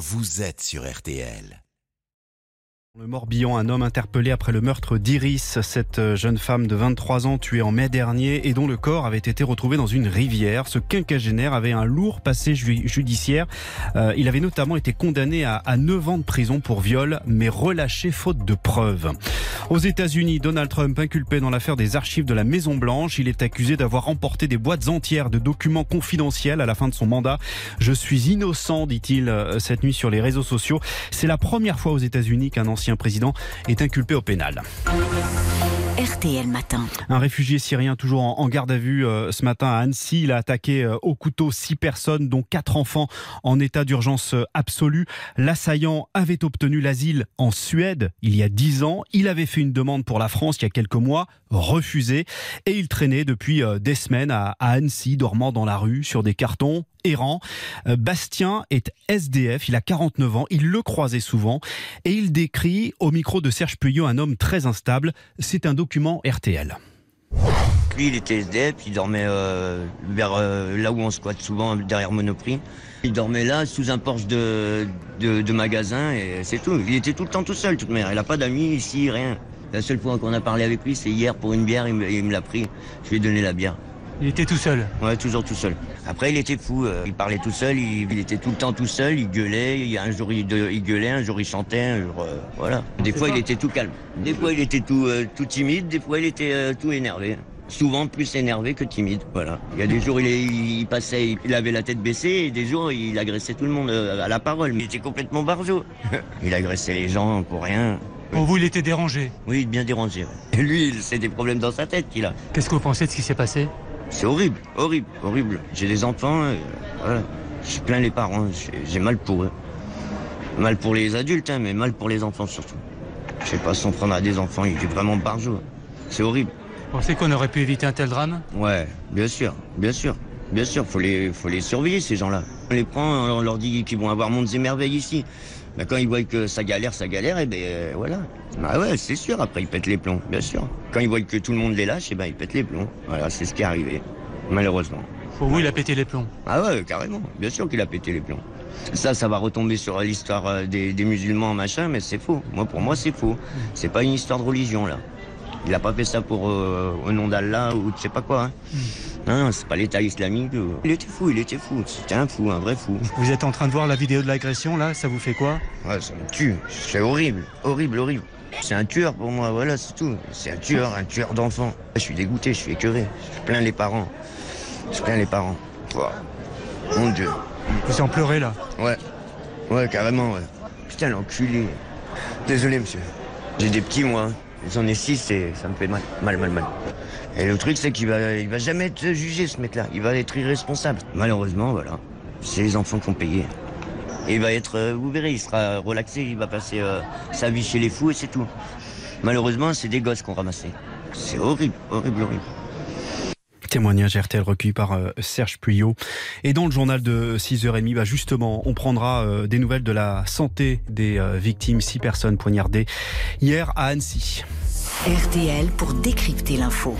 vous êtes sur RTL. Le Morbihan, un homme interpellé après le meurtre d'Iris, cette euh, jeune femme de 23 ans tuée en mai dernier et dont le corps avait été retrouvé dans une rivière. Ce quinquagénaire avait un lourd passé judiciaire. Euh, il avait notamment été condamné à, à 9 ans de prison pour viol, mais relâché faute de preuves. Aux États-Unis, Donald Trump inculpé dans l'affaire des archives de la Maison Blanche, il est accusé d'avoir emporté des boîtes entières de documents confidentiels à la fin de son mandat. Je suis innocent, dit-il euh, cette nuit sur les réseaux sociaux. C'est la première fois aux États-Unis qu'un ancien président est inculpé au pénal. RTL Matin. Un réfugié syrien toujours en garde à vue euh, ce matin à Annecy. Il a attaqué euh, au couteau six personnes, dont quatre enfants en état d'urgence euh, absolue. L'assaillant avait obtenu l'asile en Suède il y a dix ans. Il avait fait une demande pour la France il y a quelques mois, refusée. Et il traînait depuis des semaines à Annecy, dormant dans la rue sur des cartons errant. Bastien est SDF, il a 49 ans, il le croisait souvent et il décrit au micro de Serge Puyot un homme très instable. C'est un document RTL. Lui, il était SDF, il dormait euh, euh, là où on squatte souvent, derrière Monoprix. Il dormait là, sous un porche de, magasin, et c'est tout. Il était tout le temps tout seul, toute mère. Il n'a pas d'amis ici, rien. La seule fois qu'on a parlé avec lui, c'est hier pour une bière, il me l'a pris. Je lui ai donné la bière. Il était tout seul Ouais, toujours tout seul. Après, il était fou. Euh, il parlait tout seul. Il, était tout le temps tout seul. Il gueulait. Un jour, il, il, gueulait. Un jour, il chantait. Un jour, euh, voilà. Des fois, il était tout calme. Des fois, il était tout, euh, tout timide. Des fois, il était tout énervé. Souvent plus énervé que timide. Voilà. Il y a des jours, il, il, passait, il avait la tête baissée. Et des jours, il agressait tout le monde à la parole. Mais il était complètement barjot. il agressait les gens pour rien. Pour vous, il était dérangé Oui, bien dérangé. Et lui, c'est des problèmes dans sa tête qu'il a. Qu'est-ce que vous pensez de ce qui s'est passé? C'est horrible, horrible, horrible. J'ai des enfants, euh, voilà. je plains les parents, j'ai mal pour eux. Mal pour les adultes, hein, mais mal pour les enfants surtout. Je sais pas, s'en prendre à des enfants, il est vraiment par jour. C'est horrible. Vous pensez qu'on aurait pu éviter un tel drame? Ouais, bien sûr, bien sûr. Bien sûr, faut les, faut les surveiller, ces gens-là. On les prend, on leur dit qu'ils vont avoir mondes et merveilles ici. Mais quand ils voient que ça galère, ça galère, et ben euh, voilà. Bah ouais, c'est sûr, après ils pètent les plombs, bien sûr. Quand ils voient que tout le monde les lâche, et ben ils pètent les plombs. Voilà, c'est ce qui est arrivé, malheureusement. Pour vous, il a pété les plombs? Ah ouais, carrément, bien sûr qu'il a pété les plombs. Ça, ça va retomber sur l'histoire euh, des, musulmans, machin, mais c'est faux. Moi, pour moi, c'est faux. C'est pas une histoire de religion, là. Il a pas fait ça pour euh, au nom d'Allah ou je sais pas quoi. Hein. Non, c'est pas l'État islamique. Il était fou, il était fou. C'était un fou, un vrai fou. Vous êtes en train de voir la vidéo de l'agression là Ça vous fait quoi? Ouais, ça me tue. C'est horrible, horrible, horrible. C'est un tueur pour moi, voilà, c'est tout. C'est un tueur, un tueur d'enfants. Je suis dégoûté, je suis écœuré. Je plains les parents. Je plains les parents. Mon Dieu. Vous en pleurez là? Ouais. Ouais, carrément, ouais. Putain, l'enculé. Désolé, monsieur. J'ai des petits, moi. J'en ai six et ça me fait mal, mal, mal, mal. Et le truc, c'est qu'il va, il va jamais être jugé, ce mec-là. Il va être irresponsable. Malheureusement, voilà. C'est les enfants qui ont payé. Et il va être, euh, vous verrez, il sera relaxé, il va passer euh, sa vie chez les fous et c'est tout. Malheureusement, c'est des gosses qu'on ramassé. C'est horrible, horrible, horrible. Témoignage RTL recueilli par euh, Serge Puyot. Et dans le journal de 6h30, bah justement, on prendra des nouvelles de la santé des victimes, six personnes poignardées hier à Annecy. RTL pour décrypter l'info.